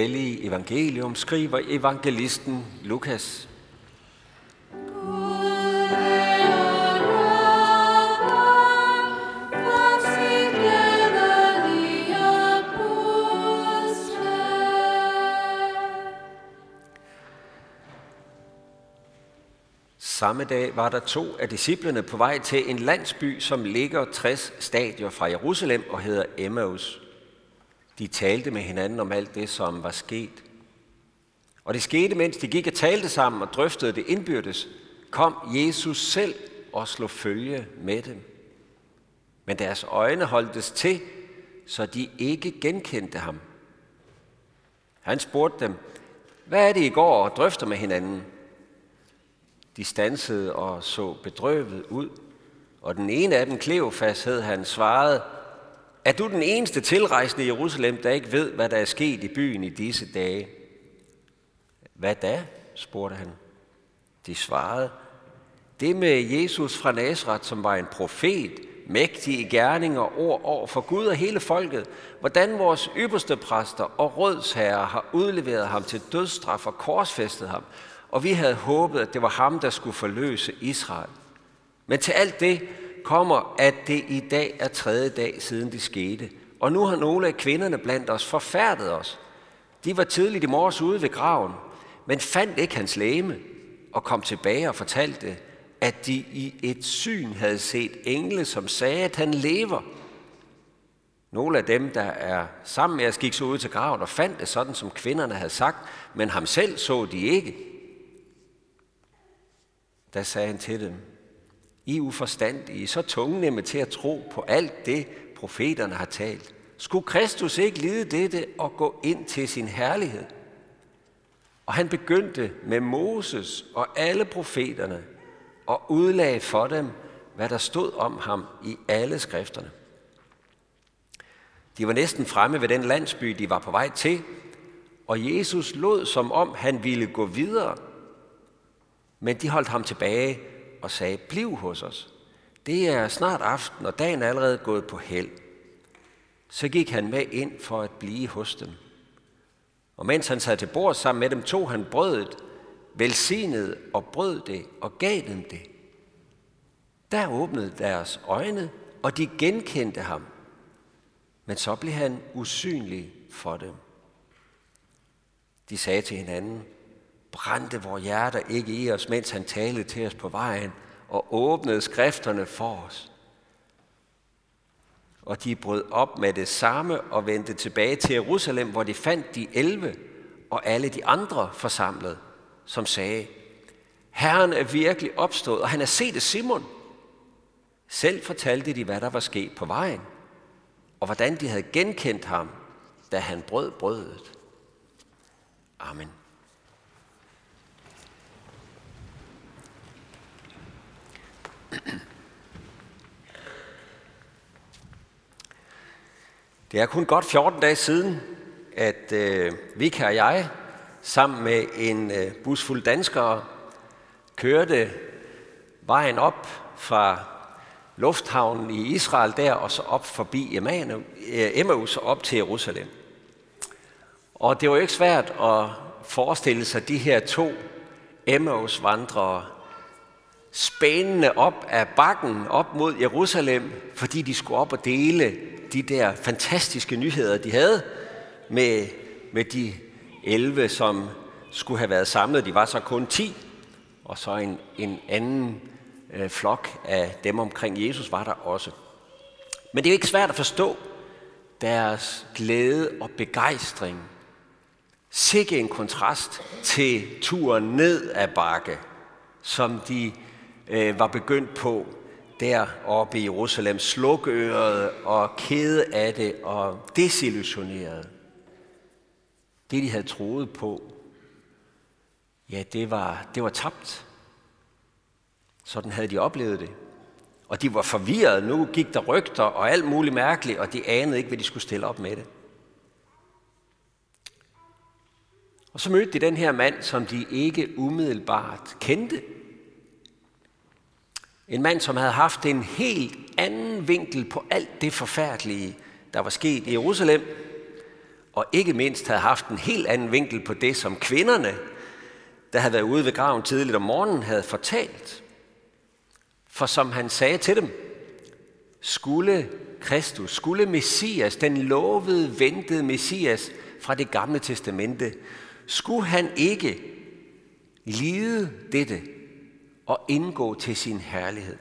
hellige evangelium skriver evangelisten Lukas. Samme dag var der to af disciplene på vej til en landsby, som ligger 60 stadier fra Jerusalem og hedder Emmaus. De talte med hinanden om alt det, som var sket. Og det skete, mens de gik og talte sammen og drøftede det indbyrdes, kom Jesus selv og slog følge med dem. Men deres øjne holdtes til, så de ikke genkendte ham. Han spurgte dem, hvad er det, I går og drøfter med hinanden? De stansede og så bedrøvet ud, og den ene af dem, Kleofas, hed han, svarede, er du den eneste tilrejsende i Jerusalem, der ikke ved, hvad der er sket i byen i disse dage? Hvad da? spurgte han. De svarede, det med Jesus fra Nazareth, som var en profet, mægtig i gerninger og ord over for Gud og hele folket, hvordan vores ypperste præster og rådsherrer har udleveret ham til dødsstraf og korsfæstet ham, og vi havde håbet, at det var ham, der skulle forløse Israel. Men til alt det kommer, at det i dag er tredje dag siden det skete. Og nu har nogle af kvinderne blandt os forfærdet os. De var tidligt i morges ude ved graven, men fandt ikke hans læme og kom tilbage og fortalte, at de i et syn havde set engle, som sagde, at han lever. Nogle af dem, der er sammen med os, gik så ud til graven og fandt det sådan, som kvinderne havde sagt, men ham selv så de ikke. Da sagde han til dem, i uforstandige, så tungnemme til at tro på alt det, profeterne har talt. Skulle Kristus ikke lide dette og gå ind til sin herlighed? Og han begyndte med Moses og alle profeterne og udlagde for dem, hvad der stod om ham i alle skrifterne. De var næsten fremme ved den landsby, de var på vej til, og Jesus lod som om han ville gå videre. Men de holdt ham tilbage og sagde, bliv hos os. Det er snart aften, og dagen er allerede gået på held. Så gik han med ind for at blive hos dem. Og mens han sad til bord sammen med dem, tog han brødet, velsignede og brød det og gav dem det. Der åbnede deres øjne, og de genkendte ham. Men så blev han usynlig for dem. De sagde til hinanden, brændte vores hjerter ikke i os, mens han talte til os på vejen og åbnede skrifterne for os. Og de brød op med det samme og vendte tilbage til Jerusalem, hvor de fandt de elve og alle de andre forsamlet, som sagde, Herren er virkelig opstået, og han har set det Simon. Selv fortalte de, hvad der var sket på vejen, og hvordan de havde genkendt ham, da han brød brødet. Amen. Det er kun godt 14 dage siden, at øh, Vika og jeg sammen med en øh, busfuld danskere kørte vejen op fra lufthavnen i Israel der, og så op forbi øh, Emmaus og op til Jerusalem. Og det var jo ikke svært at forestille sig de her to Emmaus-vandrere spændende op af bakken op mod Jerusalem, fordi de skulle op og dele de der fantastiske nyheder, de havde med, med de 11, som skulle have været samlet. De var så kun 10, og så en, en anden øh, flok af dem omkring Jesus var der også. Men det er ikke svært at forstå deres glæde og begejstring. Sikke en kontrast til turen ned ad bakke, som de øh, var begyndt på deroppe i Jerusalem, slukøret og kede af det og desillusioneret. Det, de havde troet på, ja, det var, det var tabt. Sådan havde de oplevet det. Og de var forvirrede. Nu gik der rygter og alt muligt mærkeligt, og de anede ikke, hvad de skulle stille op med det. Og så mødte de den her mand, som de ikke umiddelbart kendte. En mand, som havde haft en helt anden vinkel på alt det forfærdelige, der var sket i Jerusalem. og ikke mindst havde haft en helt anden vinkel på det, som kvinderne, der havde været ude ved graven tidligt om morgenen, havde fortalt. For som han sagde til dem, skulle Kristus, skulle Messias, den lovede, ventede Messias fra det gamle testamente, skulle han ikke lide dette og indgå til sin herlighed.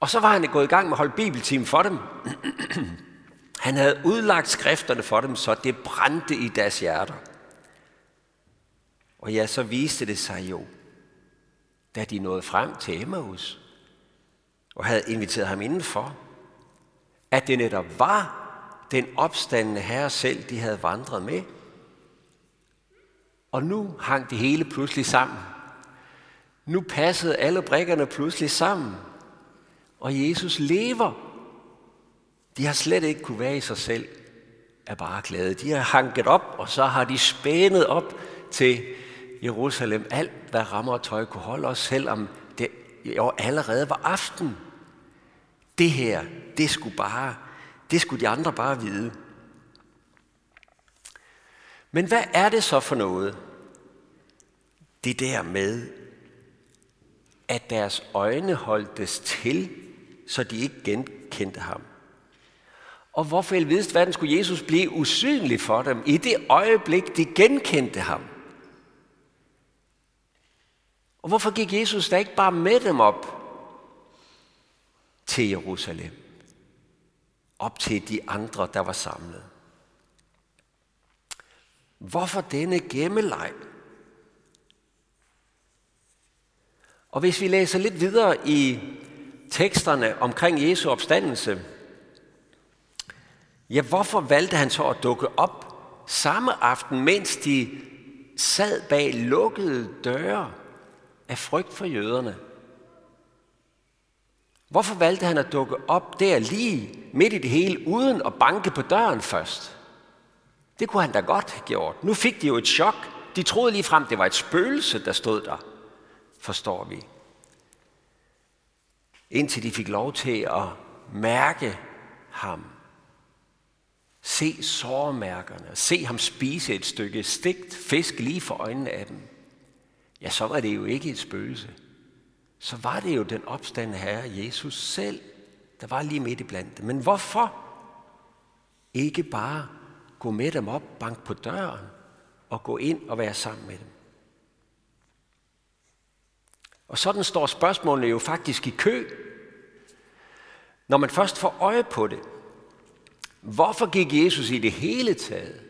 Og så var han gået i gang med at holde bibeltime for dem. Han havde udlagt skrifterne for dem, så det brændte i deres hjerter. Og ja, så viste det sig jo, da de nåede frem til Emmaus og havde inviteret ham indenfor, at det netop var den opstandende herre selv, de havde vandret med. Og nu hang det hele pludselig sammen. Nu passede alle brikkerne pludselig sammen. Og Jesus lever. De har slet ikke kunne være i sig selv er bare glade. De har hanket op, og så har de spændet op til Jerusalem. Alt, hvad rammer og tøj kunne holde os, selvom det jo allerede var aften. Det her, det skulle bare, det skulle de andre bare vide. Men hvad er det så for noget? Det der med, at deres øjne holdtes til, så de ikke genkendte ham. Og hvorfor i vidste verden skulle Jesus blive usynlig for dem i det øjeblik, de genkendte ham? Og hvorfor gik Jesus da ikke bare med dem op til Jerusalem? Op til de andre, der var samlet. Hvorfor denne gemmeleg? Og hvis vi læser lidt videre i teksterne omkring Jesu opstandelse, ja, hvorfor valgte han så at dukke op samme aften, mens de sad bag lukkede døre af frygt for jøderne? Hvorfor valgte han at dukke op der lige midt i det hele, uden at banke på døren først? Det kunne han da godt have gjort. Nu fik de jo et chok. De troede lige frem, det var et spøgelse, der stod der. Forstår vi indtil de fik lov til at mærke ham. Se sårmærkerne, se ham spise et stykke stegt fisk lige for øjnene af dem. Ja, så var det jo ikke et spøgelse. Så var det jo den opstandende Herre, Jesus selv, der var lige midt i blandt dem. Men hvorfor ikke bare gå med dem op, bank på døren og gå ind og være sammen med dem? Og sådan står spørgsmålene jo faktisk i kø. Når man først får øje på det, hvorfor gik Jesus i det hele taget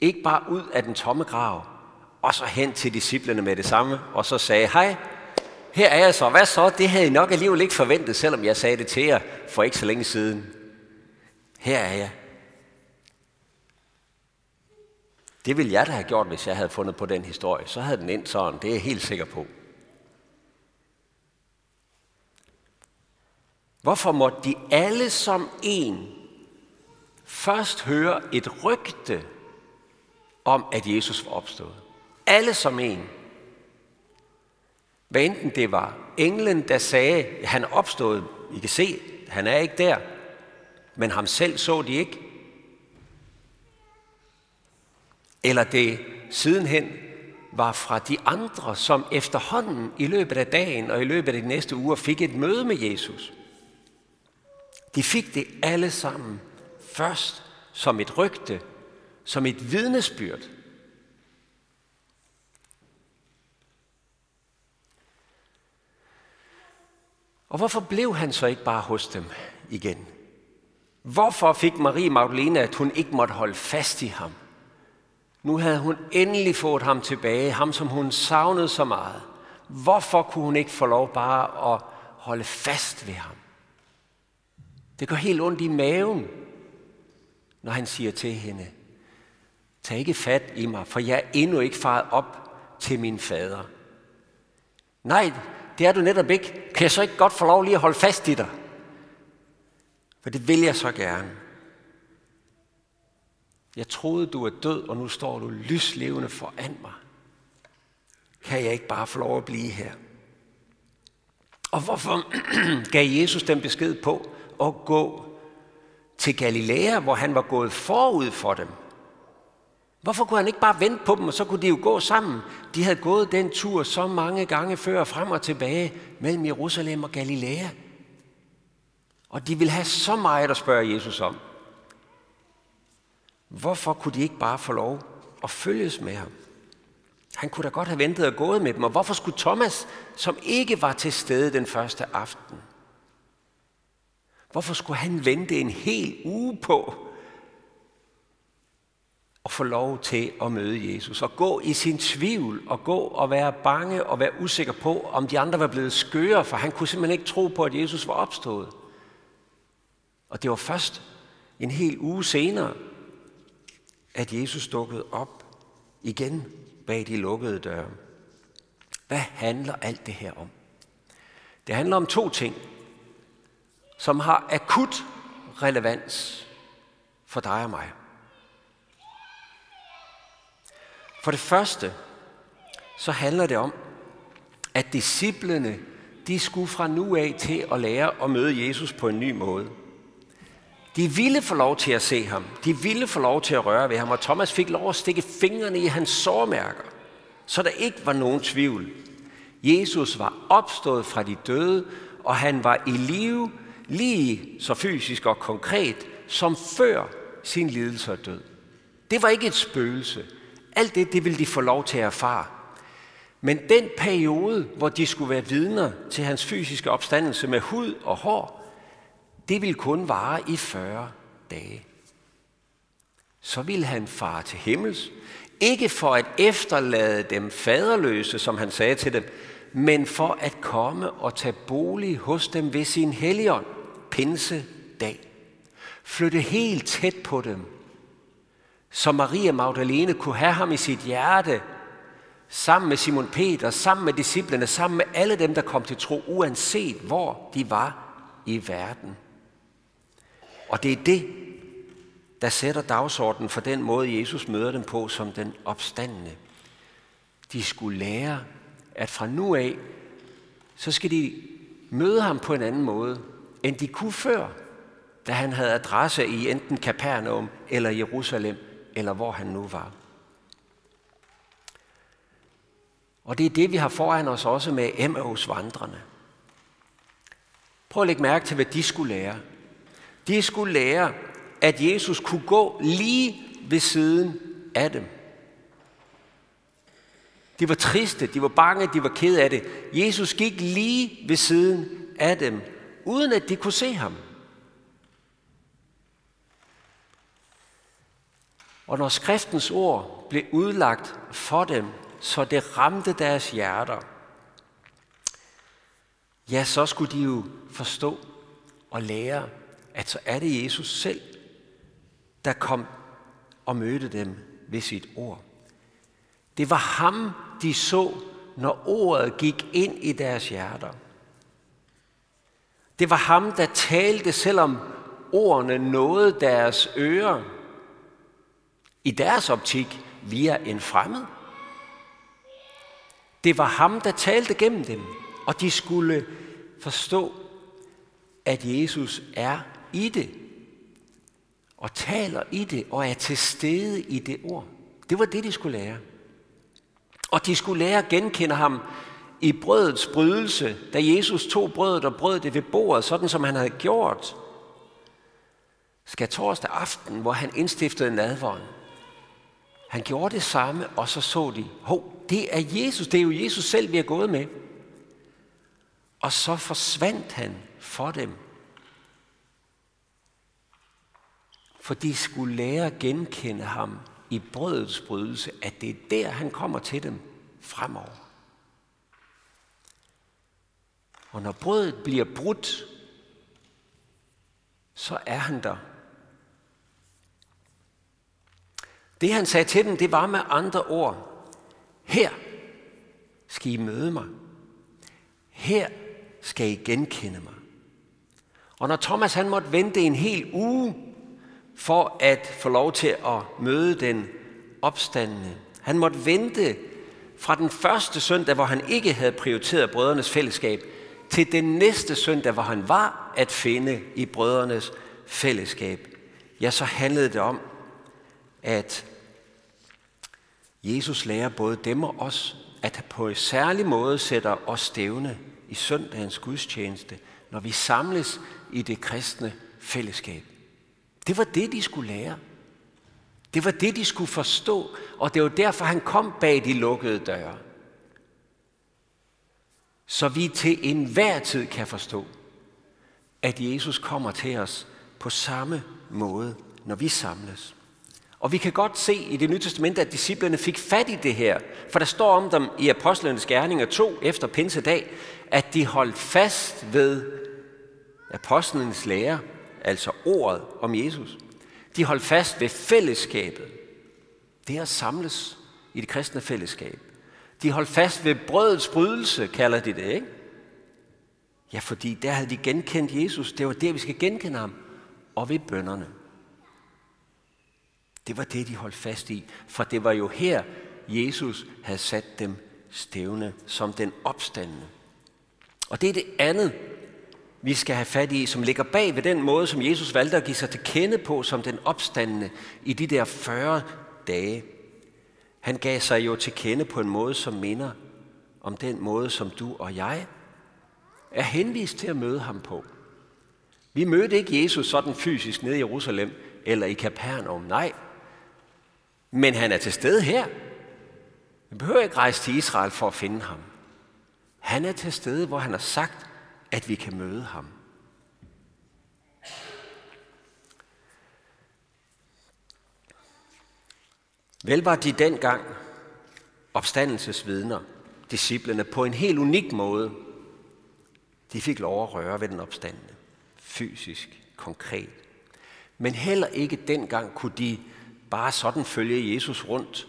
ikke bare ud af den tomme grav, og så hen til disciplene med det samme, og så sagde, hej, her er jeg så. Hvad så? Det havde I nok alligevel ikke forventet, selvom jeg sagde det til jer for ikke så længe siden. Her er jeg. Det ville jeg da have gjort, hvis jeg havde fundet på den historie. Så havde den endt sådan, det er jeg helt sikker på. Hvorfor måtte de alle som en først høre et rygte om, at Jesus var opstået? Alle som en. Hvad enten det var englen, der sagde, at han er opstået. I kan se, han er ikke der. Men ham selv så de ikke. Eller det sidenhen var fra de andre, som efterhånden i løbet af dagen og i løbet af de næste uger fik et møde med Jesus. De fik det alle sammen først som et rygte, som et vidnesbyrd. Og hvorfor blev han så ikke bare hos dem igen? Hvorfor fik Marie Magdalene, at hun ikke måtte holde fast i ham? Nu havde hun endelig fået ham tilbage, ham som hun savnede så meget. Hvorfor kunne hun ikke få lov bare at holde fast ved ham? Det går helt ondt i maven, når han siger til hende, tag ikke fat i mig, for jeg er endnu ikke faret op til min fader. Nej, det er du netop ikke. Kan jeg så ikke godt få lov lige at holde fast i dig? For det vil jeg så gerne. Jeg troede, du er død, og nu står du lyslevende foran mig. Kan jeg ikke bare få lov at blive her? Og hvorfor gav Jesus den besked på, at gå til Galilea, hvor han var gået forud for dem. Hvorfor kunne han ikke bare vente på dem, og så kunne de jo gå sammen? De havde gået den tur så mange gange før, frem og tilbage, mellem Jerusalem og Galilea. Og de ville have så meget at spørge Jesus om. Hvorfor kunne de ikke bare få lov at følges med ham? Han kunne da godt have ventet og gået med dem. Og hvorfor skulle Thomas, som ikke var til stede den første aften, hvorfor skulle han vente en hel uge på at få lov til at møde Jesus? Og gå i sin tvivl, og gå og være bange og være usikker på, om de andre var blevet skøre, for han kunne simpelthen ikke tro på, at Jesus var opstået. Og det var først en hel uge senere, at Jesus dukkede op igen bag de lukkede døre. Hvad handler alt det her om? Det handler om to ting, som har akut relevans for dig og mig. For det første, så handler det om, at disciplene, de skulle fra nu af til at lære at møde Jesus på en ny måde. De ville få lov til at se ham. De ville få lov til at røre ved ham. Og Thomas fik lov at stikke fingrene i hans sårmærker, så der ikke var nogen tvivl. Jesus var opstået fra de døde, og han var i live lige så fysisk og konkret som før sin lidelse og død. Det var ikke et spøgelse. Alt det, det ville de få lov til at erfare. Men den periode, hvor de skulle være vidner til hans fysiske opstandelse med hud og hår, det ville kun vare i 40 dage. Så ville han fare til himmels, ikke for at efterlade dem faderløse, som han sagde til dem, men for at komme og tage bolig hos dem ved sin helligånd, pinsedag. Flytte helt tæt på dem, så Maria Magdalene kunne have ham i sit hjerte, sammen med Simon Peter, sammen med disciplene, sammen med alle dem, der kom til tro, uanset hvor de var i verden. Og det er det, der sætter dagsordenen for den måde, Jesus møder dem på som den opstandende. De skulle lære, at fra nu af, så skal de møde ham på en anden måde, end de kunne før, da han havde adresse i enten Kapernaum eller Jerusalem, eller hvor han nu var. Og det er det, vi har foran os også med Emmaus vandrene. Prøv at lægge mærke til, hvad de skulle lære. De skulle lære, at Jesus kunne gå lige ved siden af dem. De var triste, de var bange, de var ked af det. Jesus gik lige ved siden af dem, uden at de kunne se ham. Og når skriftens ord blev udlagt for dem, så det ramte deres hjerter, ja, så skulle de jo forstå og lære, at så er det Jesus selv, der kom og mødte dem ved sit ord. Det var ham, de så, når ordet gik ind i deres hjerter. Det var ham, der talte, selvom ordene nåede deres ører. I deres optik via en fremmed. Det var ham, der talte gennem dem, og de skulle forstå, at Jesus er i det, og taler i det, og er til stede i det ord. Det var det, de skulle lære. Og de skulle lære at genkende ham i brødets brydelse, da Jesus tog brødet og brød det ved bordet, sådan som han havde gjort. Skal torsdag aften, hvor han indstiftede nadvåren. Han gjorde det samme, og så så de, hov, det er Jesus, det er jo Jesus selv, vi er gået med. Og så forsvandt han for dem For de skulle lære at genkende ham i brødets brydelse, at det er der, han kommer til dem fremover. Og når brødet bliver brudt, så er han der. Det han sagde til dem, det var med andre ord. Her skal I møde mig. Her skal I genkende mig. Og når Thomas han måtte vente en hel uge for at få lov til at møde den opstandende. Han måtte vente fra den første søndag, hvor han ikke havde prioriteret brødrenes fællesskab, til den næste søndag, hvor han var at finde i brødrenes fællesskab, ja, så handlede det om, at Jesus lærer både dem og os, at på en særlig måde sætter os stævne i søndagens gudstjeneste, når vi samles i det kristne fællesskab. Det var det, de skulle lære. Det var det, de skulle forstå, og det var derfor, han kom bag de lukkede døre. Så vi til enhver tid kan forstå, at Jesus kommer til os på samme måde, når vi samles. Og vi kan godt se i det nye testament, at disciplerne fik fat i det her. For der står om dem i Apostlenes Gerninger 2 efter pinsedag, at de holdt fast ved apostlenes lære, altså ordet om Jesus. De holdt fast ved fællesskabet. Det at samles i det kristne fællesskab. De holdt fast ved brødets brydelse, kalder de det, ikke? Ja, fordi der havde de genkendt Jesus. Det var der, vi skal genkende ham. Og ved bønderne. Det var det, de holdt fast i. For det var jo her, Jesus havde sat dem stævne som den opstandende. Og det er det andet, vi skal have fat i, som ligger bag ved den måde, som Jesus valgte at give sig til kende på som den opstandende i de der 40 dage. Han gav sig jo til kende på en måde, som minder om den måde, som du og jeg er henvist til at møde ham på. Vi mødte ikke Jesus sådan fysisk nede i Jerusalem eller i Kapernaum, nej. Men han er til stede her. Vi behøver ikke rejse til Israel for at finde ham. Han er til stede, hvor han har sagt, at vi kan møde ham. Vel var de dengang opstandelsesvidner, disciplene, på en helt unik måde. De fik lov at røre ved den opstandende, fysisk, konkret. Men heller ikke dengang kunne de bare sådan følge Jesus rundt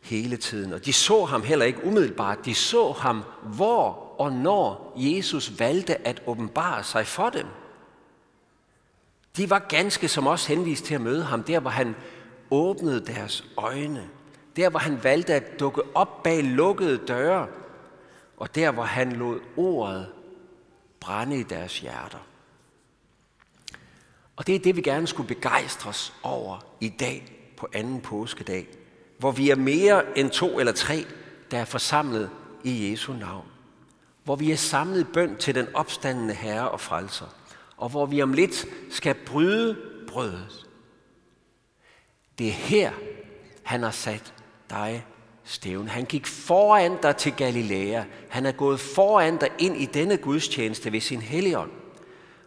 hele tiden. Og de så ham heller ikke umiddelbart. De så ham, hvor og når Jesus valgte at åbenbare sig for dem. De var ganske som også henvist til at møde ham, der hvor han åbnede deres øjne. Der hvor han valgte at dukke op bag lukkede døre. Og der hvor han lod ordet brænde i deres hjerter. Og det er det, vi gerne skulle begejstres over i dag på anden påskedag hvor vi er mere end to eller tre, der er forsamlet i Jesu navn. Hvor vi er samlet i bøn til den opstandende Herre og Frelser. Og hvor vi om lidt skal bryde brødet. Det er her, han har sat dig stævn. Han gik foran dig til Galilea. Han er gået foran dig ind i denne gudstjeneste ved sin helligånd.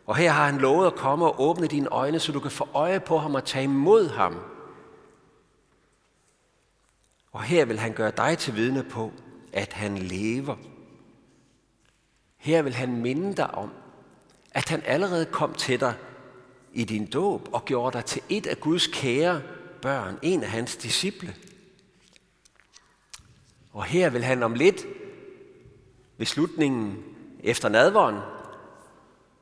Og her har han lovet at komme og åbne dine øjne, så du kan få øje på ham og tage imod ham og her vil han gøre dig til vidne på, at han lever. Her vil han minde dig om, at han allerede kom til dig i din dåb og gjorde dig til et af Guds kære børn, en af hans disciple. Og her vil han om lidt ved slutningen efter nadvåren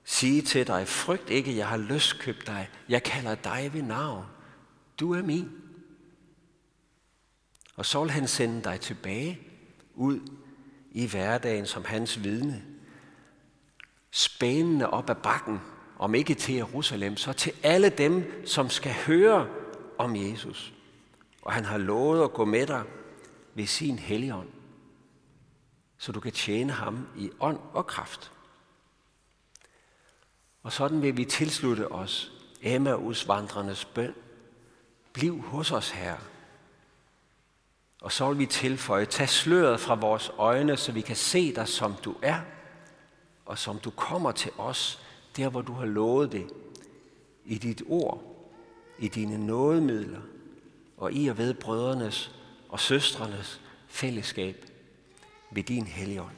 sige til dig, frygt ikke, jeg har løskøbt dig, jeg kalder dig ved navn, du er min. Og så vil han sende dig tilbage ud i hverdagen som hans vidne. Spændende op ad bakken, om ikke til Jerusalem, så til alle dem, som skal høre om Jesus. Og han har lovet at gå med dig ved sin helligånd, så du kan tjene ham i ånd og kraft. Og sådan vil vi tilslutte os Emmaus vandrernes bøn. Bliv hos os, Herre og så vil vi tilføje, tag sløret fra vores øjne, så vi kan se dig, som du er, og som du kommer til os, der hvor du har lovet det, i dit ord, i dine nådemidler, og i og ved brødrenes og søstrenes fællesskab ved din helligånd.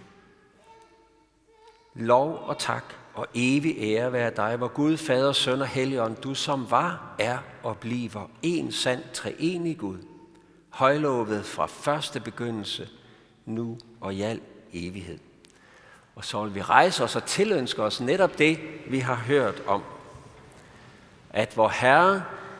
Lov og tak og evig ære være dig, hvor Gud, Fader, Søn og Helligånd, du som var, er og bliver en sand treenig Gud, højlovet fra første begyndelse, nu og i al evighed. Og så vil vi rejse os og tilønske os netop det, vi har hørt om. At vor Herre